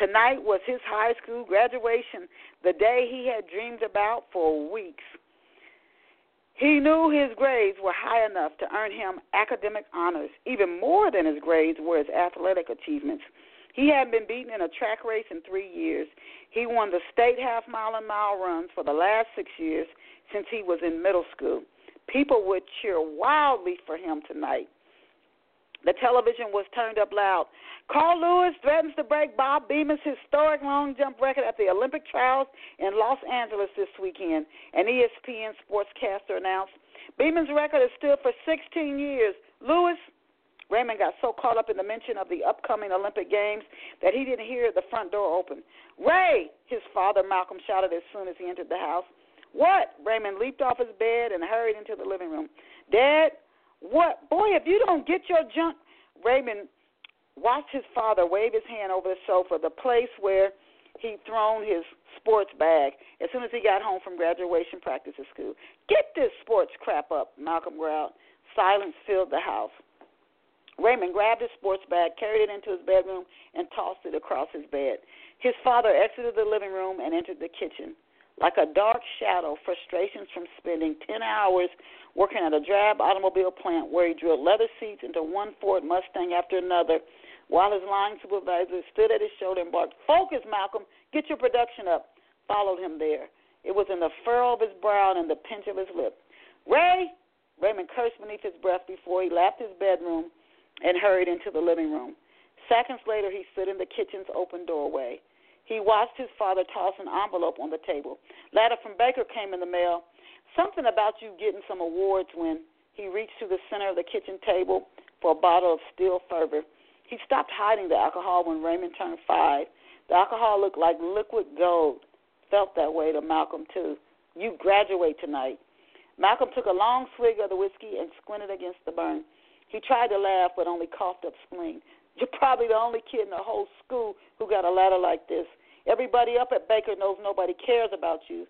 Tonight was his high school graduation, the day he had dreamed about for weeks. He knew his grades were high enough to earn him academic honors. Even more than his grades were his athletic achievements. He hadn't been beaten in a track race in three years. He won the state half mile and mile runs for the last six years since he was in middle school. People would cheer wildly for him tonight. The television was turned up loud. Carl Lewis threatens to break Bob Beamon's historic long jump record at the Olympic trials in Los Angeles this weekend. An ESPN sportscaster announced Beamon's record has stood for 16 years. Lewis, Raymond got so caught up in the mention of the upcoming Olympic Games that he didn't hear the front door open. Ray, his father Malcolm shouted as soon as he entered the house. What? Raymond leaped off his bed and hurried into the living room. Dad, what? Boy, if you don't get your junk. Raymond watched his father wave his hand over the sofa, the place where he'd thrown his sports bag as soon as he got home from graduation practice at school. Get this sports crap up, Malcolm growled. Silence filled the house. Raymond grabbed his sports bag, carried it into his bedroom, and tossed it across his bed. His father exited the living room and entered the kitchen. Like a dark shadow, frustrations from spending 10 hours working at a drab automobile plant where he drilled leather seats into one Ford Mustang after another while his line supervisor stood at his shoulder and barked, Focus, Malcolm, get your production up. Followed him there. It was in the furrow of his brow and the pinch of his lip. Ray! Raymond cursed beneath his breath before he left his bedroom and hurried into the living room. Seconds later, he stood in the kitchen's open doorway. He watched his father toss an envelope on the table. Letter from Baker came in the mail. Something about you getting some awards when he reached to the center of the kitchen table for a bottle of still fervor. He stopped hiding the alcohol when Raymond turned five. The alcohol looked like liquid gold. Felt that way to Malcolm, too. You graduate tonight. Malcolm took a long swig of the whiskey and squinted against the burn. He tried to laugh, but only coughed up spleen. You're probably the only kid in the whole school who got a ladder like this. Everybody up at Baker knows nobody cares about you.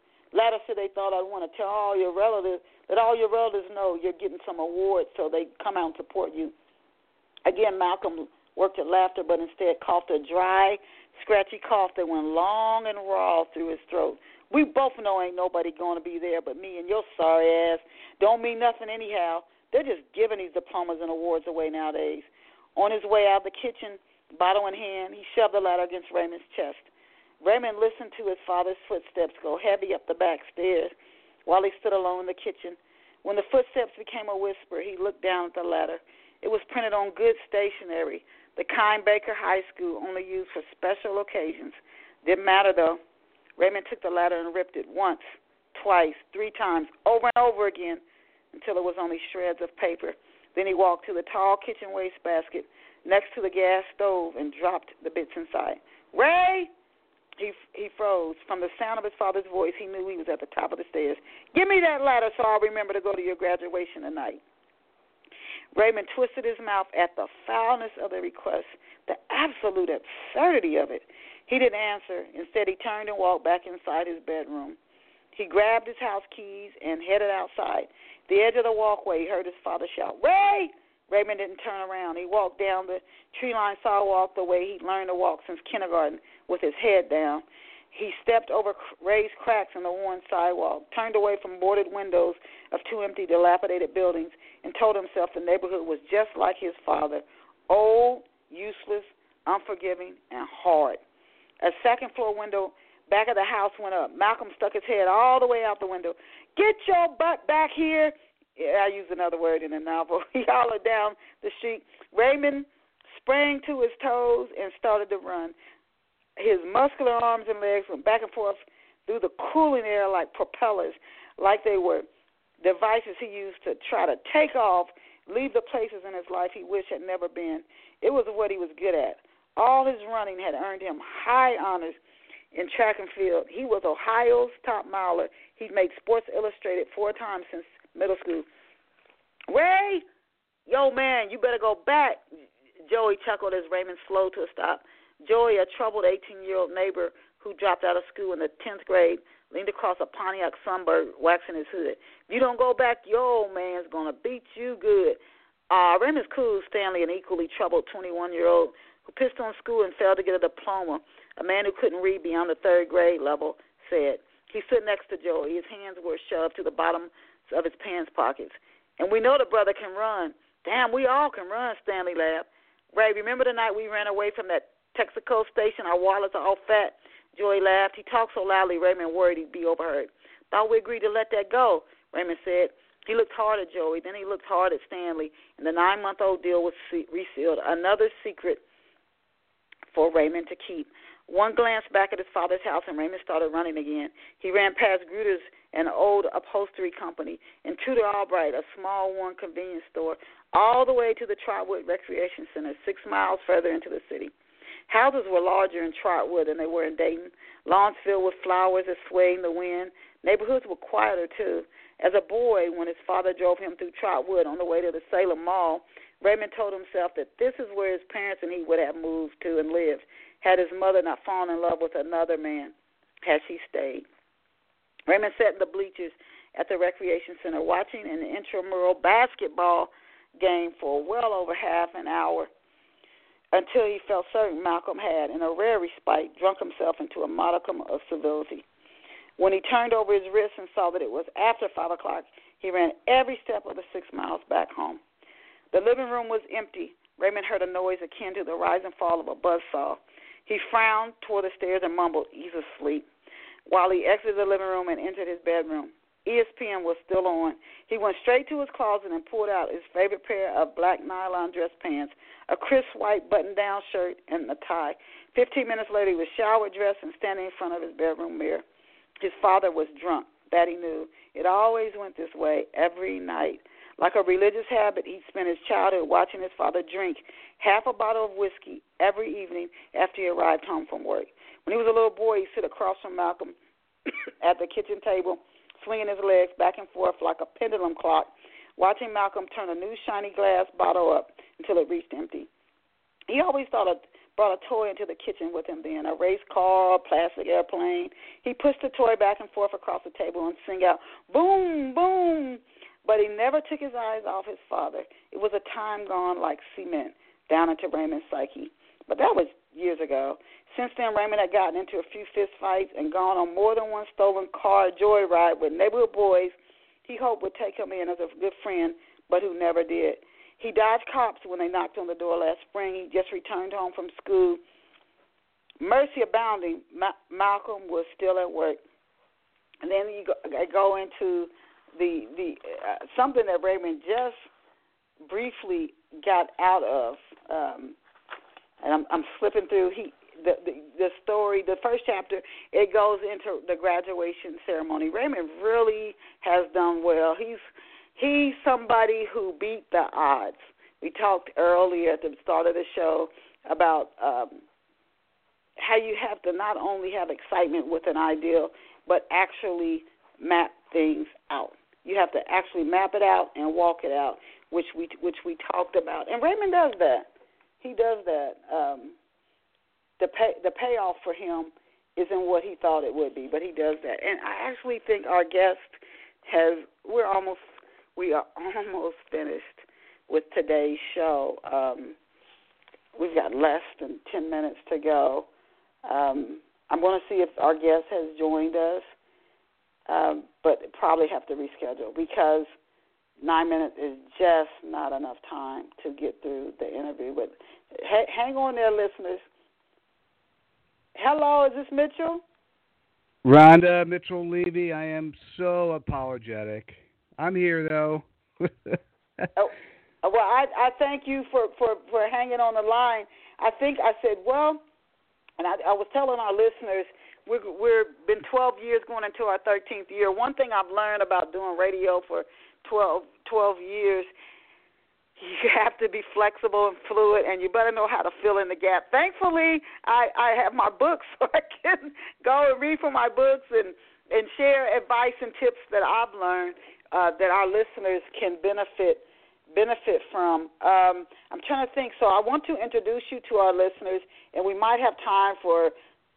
Said they thought I'd want to tell all your relatives that all your relatives know you're getting some awards, so they come out and support you. Again, Malcolm worked at laughter, but instead coughed a dry, scratchy cough that went long and raw through his throat. We both know ain't nobody going to be there but me and your sorry ass. Don't mean nothing anyhow. They're just giving these diplomas and awards away nowadays. On his way out of the kitchen, bottle in hand, he shoved the ladder against Raymond's chest. Raymond listened to his father's footsteps go heavy up the back stairs while he stood alone in the kitchen. When the footsteps became a whisper, he looked down at the letter. It was printed on good stationery, the kind Baker High School only used for special occasions. Didn't matter though. Raymond took the letter and ripped it once, twice, three times, over and over again until it was only shreds of paper. Then he walked to the tall kitchen wastebasket next to the gas stove and dropped the bits inside. Ray! He he froze. From the sound of his father's voice, he knew he was at the top of the stairs. Give me that ladder so I'll remember to go to your graduation tonight. Raymond twisted his mouth at the foulness of the request, the absolute absurdity of it. He didn't answer. Instead, he turned and walked back inside his bedroom. He grabbed his house keys and headed outside. The edge of the walkway, he heard his father shout, Ray! Raymond didn't turn around. He walked down the tree lined sidewalk the way he'd learned to walk since kindergarten, with his head down. He stepped over raised cracks in the worn sidewalk, turned away from boarded windows of two empty, dilapidated buildings, and told himself the neighborhood was just like his father old, useless, unforgiving, and hard. A second floor window back of the house went up. Malcolm stuck his head all the way out the window. Get your butt back here. I use another word in the novel. He hollered down the street. Raymond sprang to his toes and started to run. His muscular arms and legs went back and forth through the cooling air like propellers, like they were devices he used to try to take off, leave the places in his life he wished had never been. It was what he was good at. All his running had earned him high honors in track and field. He was Ohio's top miler. He'd made Sports Illustrated four times since middle school. Ray, yo man, you better go back. Joey chuckled as Raymond slowed to a stop. Joey, a troubled 18-year-old neighbor who dropped out of school in the 10th grade, leaned across a Pontiac Sunbird, waxing his hood. If you don't go back, your old man's gonna beat you good. Uh, Raymond's cool Stanley, an equally troubled 21-year-old who pissed on school and failed to get a diploma, a man who couldn't read beyond the third grade level, said. He stood next to Joey. His hands were shoved to the bottom of his pants pockets. And we know the brother can run. Damn, we all can run, Stanley laughed. Ray, remember the night we ran away from that Texaco station? Our wallets are all fat. Joey laughed. He talked so loudly, Raymond worried he'd be overheard. Thought we agreed to let that go, Raymond said. He looked hard at Joey, then he looked hard at Stanley, and the nine month old deal was resealed. Another secret for Raymond to keep. One glance back at his father's house, and Raymond started running again. He ran past Gruder's, an old upholstery company, and Tudor Albright, a small worn convenience store, all the way to the Trotwood Recreation Center, six miles further into the city. Houses were larger in Trotwood than they were in Dayton. Lawns filled with flowers that swayed in the wind. Neighborhoods were quieter too. As a boy, when his father drove him through Trotwood on the way to the Salem Mall, Raymond told himself that this is where his parents and he would have moved to and lived had his mother not fallen in love with another man had she stayed. Raymond sat in the bleachers at the recreation center watching an intramural basketball game for well over half an hour until he felt certain Malcolm had, in a rare respite, drunk himself into a modicum of civility. When he turned over his wrist and saw that it was after five o'clock, he ran every step of the six miles back home. The living room was empty. Raymond heard a noise akin to the rise and fall of a buzz saw. He frowned toward the stairs and mumbled, He's asleep, while he exited the living room and entered his bedroom. ESPN was still on. He went straight to his closet and pulled out his favorite pair of black nylon dress pants, a crisp white button down shirt, and a tie. Fifteen minutes later, he was showered, dressed, and standing in front of his bedroom mirror. His father was drunk. That he knew. It always went this way every night. Like a religious habit, he'd spent his childhood watching his father drink half a bottle of whiskey every evening after he arrived home from work. When he was a little boy, he'd sit across from Malcolm at the kitchen table swinging his legs back and forth like a pendulum clock, watching Malcolm turn a new shiny glass bottle up until it reached empty. He always thought of brought a toy into the kitchen with him then, a race car, a plastic airplane. He pushed the toy back and forth across the table and sing out, boom, boom. But he never took his eyes off his father. It was a time gone like cement down into Raymond's psyche. But that was years ago. Since then, Raymond had gotten into a few fist fights and gone on more than one stolen car joyride with neighborhood boys he hoped would take him in as a good friend, but who never did. He dodged cops when they knocked on the door last spring. He just returned home from school. Mercy abounding, Ma- Malcolm was still at work. And then you go, go into the the uh, something that Raymond just briefly got out of, um, and I'm, I'm slipping through. He the, the the story, the first chapter, it goes into the graduation ceremony. Raymond really has done well. He's he's somebody who beat the odds. We talked earlier at the start of the show about um, how you have to not only have excitement with an ideal, but actually map things out. You have to actually map it out and walk it out, which we which we talked about. And Raymond does that. He does that. Um, the pay the payoff for him isn't what he thought it would be, but he does that. And I actually think our guest has. We're almost we are almost finished with today's show. Um, we've got less than ten minutes to go. Um, I'm going to see if our guest has joined us um, but probably have to reschedule because nine minutes is just not enough time to get through the interview. But ha- hang on there, listeners. Hello, is this Mitchell? Rhonda Mitchell Levy, I am so apologetic. I'm here though. oh, well, I I thank you for for for hanging on the line. I think I said well, and I, I was telling our listeners we're we're been 12 years going into our 13th year. One thing I've learned about doing radio for 12 12 years, you have to be flexible and fluid, and you better know how to fill in the gap. Thankfully, I I have my books, so I can go and read from my books and and share advice and tips that I've learned uh, that our listeners can benefit benefit from. Um, I'm trying to think. So I want to introduce you to our listeners, and we might have time for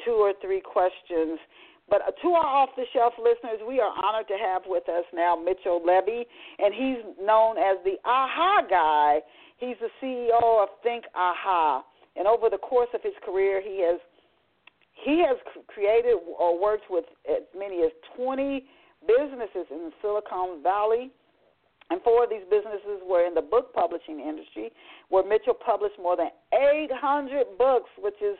two or three questions. But to our off the shelf listeners, we are honored to have with us now Mitchell Levy, and he's known as the AHA guy. He's the CEO of Think AHA, and over the course of his career, he has he has created or worked with as many as 20 businesses in Silicon Valley. And four of these businesses were in the book publishing industry, where Mitchell published more than 800 books, which is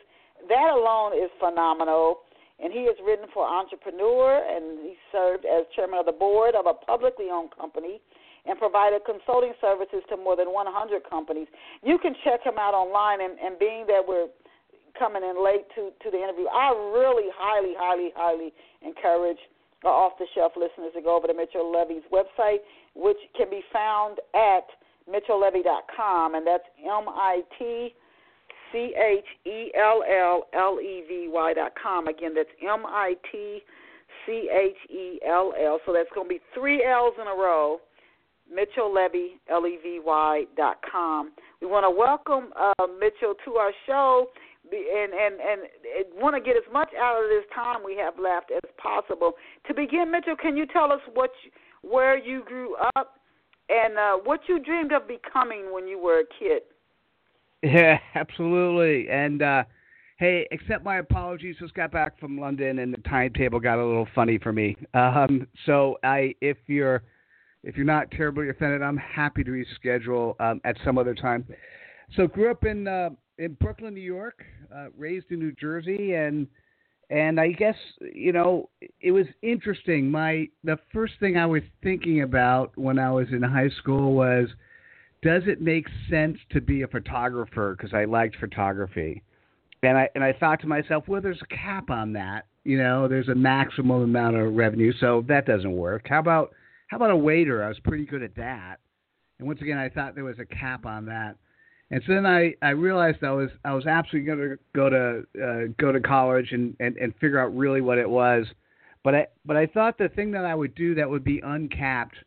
that alone is phenomenal. And he has written for Entrepreneur, and he served as chairman of the board of a publicly owned company and provided consulting services to more than 100 companies. You can check him out online, and, and being that we're coming in late to, to the interview, I really highly, highly, highly encourage our off the shelf listeners to go over to Mitchell Levy's website, which can be found at mitchelllevy.com, and that's M I T C H E L L L E V Y dot com. Again, that's M I T C H E L L. So that's going to be three L's in a row. Mitchell Levy, L E V Y dot com. We want to welcome uh, Mitchell to our show and and and want to get as much out of this time we have left as possible. To begin, Mitchell, can you tell us what you, where you grew up and uh, what you dreamed of becoming when you were a kid? Yeah, absolutely. And uh hey, accept my apologies. Just got back from London, and the timetable got a little funny for me. Um, so I, if you're if you're not terribly offended, I'm happy to reschedule um, at some other time. So grew up in uh, in Brooklyn, New York, uh, raised in New Jersey, and and I guess you know it was interesting. My the first thing I was thinking about when I was in high school was does it make sense to be a photographer because I liked photography? And I and I thought to myself, well, there's a cap on that. You know, there's a maximum amount of revenue, so that doesn't work. How about how about a waiter? I was pretty good at that. And once again, I thought there was a cap on that. And so then I, I realized I was I was absolutely going to go to uh, go to college and, and, and figure out really what it was. But I but I thought the thing that I would do that would be uncapped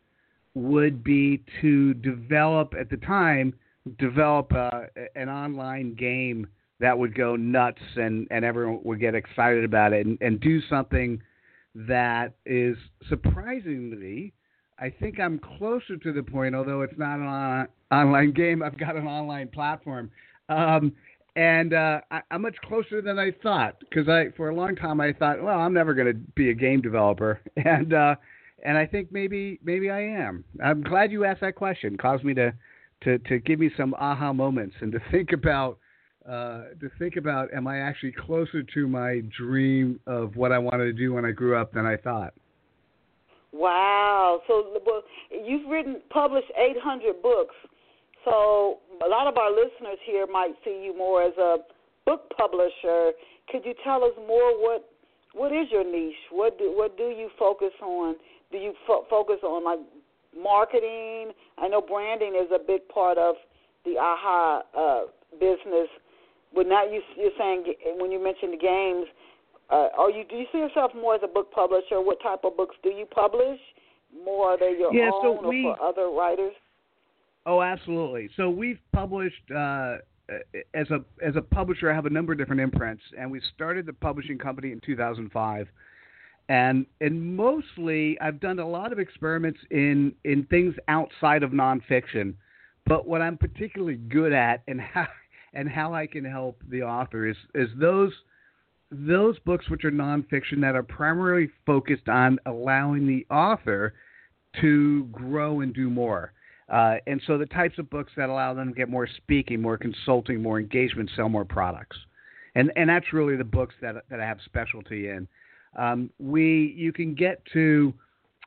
would be to develop at the time develop a, an online game that would go nuts and, and everyone would get excited about it and, and do something that is surprisingly I think I'm closer to the point, although it's not an on- online game. I've got an online platform, um, and uh, I, I'm much closer than I thought because I, for a long time, I thought, well, I'm never going to be a game developer, and uh, and I think maybe maybe I am. I'm glad you asked that question. It caused me to to to give me some aha moments and to think about uh, to think about am I actually closer to my dream of what I wanted to do when I grew up than I thought. Wow. So you've written published 800 books. So a lot of our listeners here might see you more as a book publisher, could you tell us more what what is your niche? What do what do you focus on? Do you fo- focus on like marketing? I know branding is a big part of the AHA uh, business. But now you, you're saying when you mentioned the games, uh, are you do you see yourself more as a book publisher? What type of books do you publish? More are they your yeah, own so we, or for other writers? Oh, absolutely. So we've published uh, as a as a publisher. I have a number of different imprints, and we started the publishing company in 2005. And and mostly, I've done a lot of experiments in in things outside of nonfiction. But what I'm particularly good at, and how and how I can help the author is is those those books which are nonfiction that are primarily focused on allowing the author to grow and do more. Uh, and so the types of books that allow them to get more speaking, more consulting, more engagement, sell more products. And and that's really the books that that I have specialty in. Um, we you can get to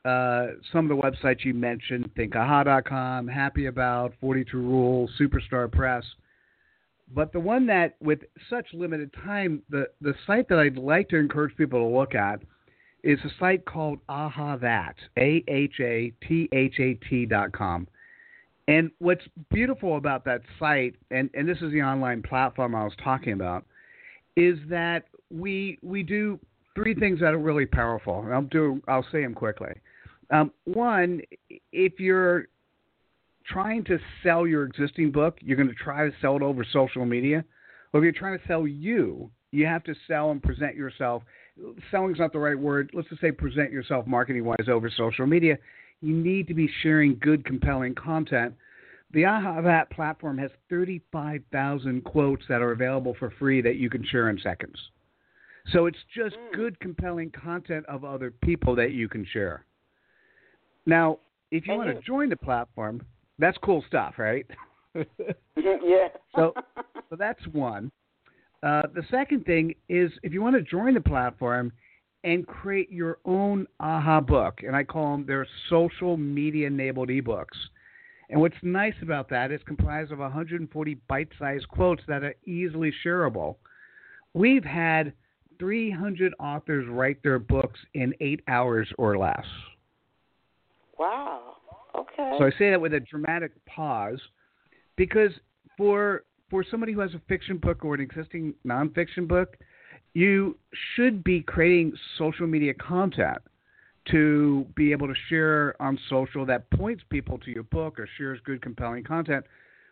uh, some of the websites you mentioned, thinkaha.com, Happy About, 42 Rules, Superstar Press. But the one that, with such limited time, the, the site that I'd like to encourage people to look at is a site called Aha That, A H A T H A T dot com. And what's beautiful about that site, and, and this is the online platform I was talking about, is that we we do three things that are really powerful. I'll do I'll say them quickly. Um, one, if you're trying to sell your existing book, you're going to try to sell it over social media. Or if you're trying to sell you, you have to sell and present yourself. Selling's not the right word. Let's just say present yourself marketing wise over social media. You need to be sharing good, compelling content. The Aha That platform has 35,000 quotes that are available for free that you can share in seconds. So it's just mm. good, compelling content of other people that you can share. Now, if you and want to join the platform, that's cool stuff, right? yeah. so, so that's one. Uh, the second thing is if you want to join the platform and create your own aha book, and I call them their social media enabled ebooks. And what's nice about that is comprised of 140 bite-sized quotes that are easily shareable. We've had 300 authors write their books in eight hours or less. Wow. Okay. So I say that with a dramatic pause because for for somebody who has a fiction book or an existing nonfiction book, you should be creating social media content to be able to share on social that points people to your book or shares good, compelling content.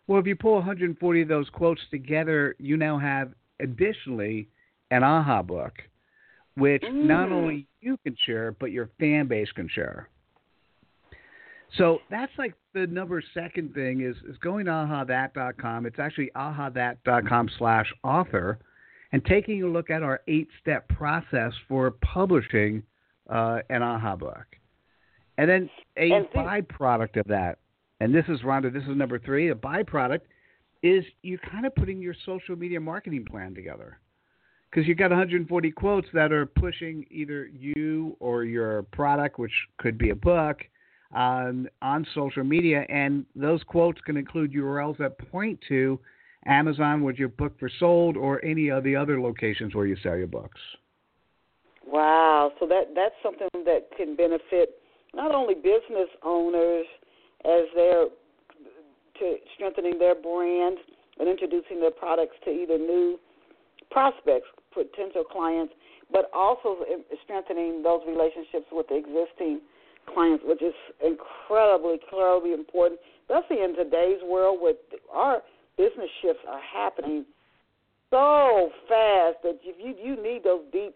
Well, if you pull 140 of those quotes together, you now have additionally an aha book, which mm. not only you can share, but your fan base can share. So that's like the number second thing is, is going to ahathat.com. It's actually ahathat.com slash author and taking a look at our eight step process for publishing uh, an AHA book. And then a and byproduct of that, and this is Rhonda, this is number three, a byproduct is you're kind of putting your social media marketing plan together. Because you've got 140 quotes that are pushing either you or your product, which could be a book, on on social media, and those quotes can include URLs that point to Amazon with your book for sold or any of the other locations where you sell your books. Wow, so that that's something that can benefit not only business owners as they're to strengthening their brand and introducing their products to either new prospects, potential clients, but also strengthening those relationships with the existing clients, which is incredibly, incredibly important, especially in today's world where our business shifts are happening so fast that if you you need those deep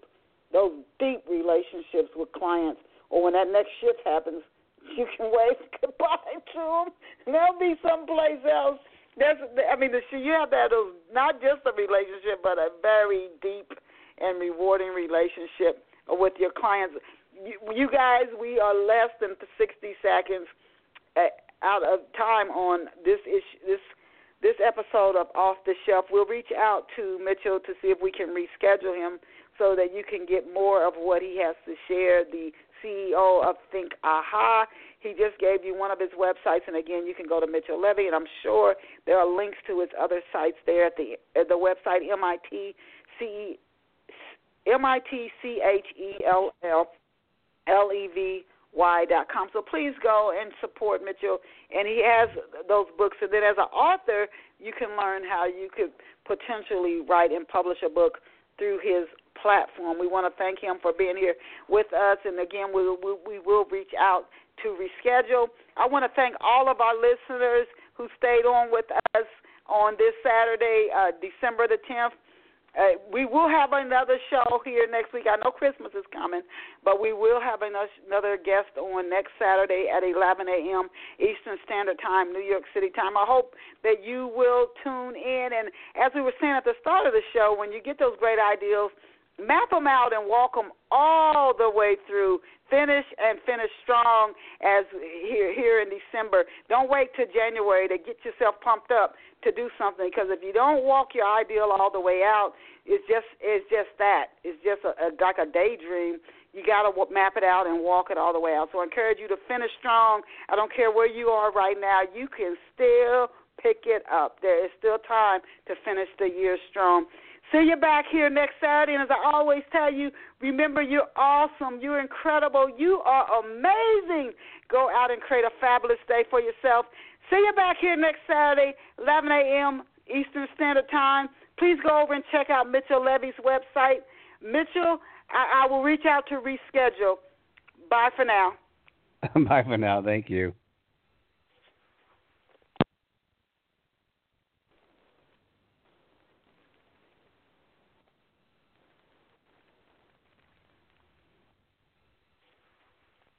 those deep relationships with clients, or when that next shift happens, you can wave goodbye to them. They'll be someplace else. That's I mean, the, you have have those not just a relationship, but a very deep and rewarding relationship with your clients you, you guys, we are less than 60 seconds uh, out of time on this issue, this this episode of Off the Shelf. We'll reach out to Mitchell to see if we can reschedule him so that you can get more of what he has to share. The CEO of Think Aha. He just gave you one of his websites, and again, you can go to Mitchell Levy, and I'm sure there are links to his other sites there at the at the website MIT C M I T C H E L L L E V Y dot com. So please go and support Mitchell, and he has those books. And then as an author, you can learn how you could potentially write and publish a book through his platform. We want to thank him for being here with us, and again, we we, we will reach out to reschedule. I want to thank all of our listeners who stayed on with us on this Saturday, uh, December the 10th. Uh, we will have another show here next week. I know Christmas is coming, but we will have another guest on next Saturday at 11 a.m. Eastern Standard Time, New York City time. I hope that you will tune in. And as we were saying at the start of the show, when you get those great ideas, map them out and walk them all the way through finish and finish strong as here here in December. Don't wait till January to get yourself pumped up to do something because if you don't walk your ideal all the way out, it's just it's just that. It's just a, a, like a daydream. You got to map it out and walk it all the way out. So I encourage you to finish strong. I don't care where you are right now. You can still pick it up. There is still time to finish the year strong. See you back here next Saturday. And as I always tell you, remember you're awesome. You're incredible. You are amazing. Go out and create a fabulous day for yourself. See you back here next Saturday, 11 a.m. Eastern Standard Time. Please go over and check out Mitchell Levy's website. Mitchell, I, I will reach out to reschedule. Bye for now. Bye for now. Thank you.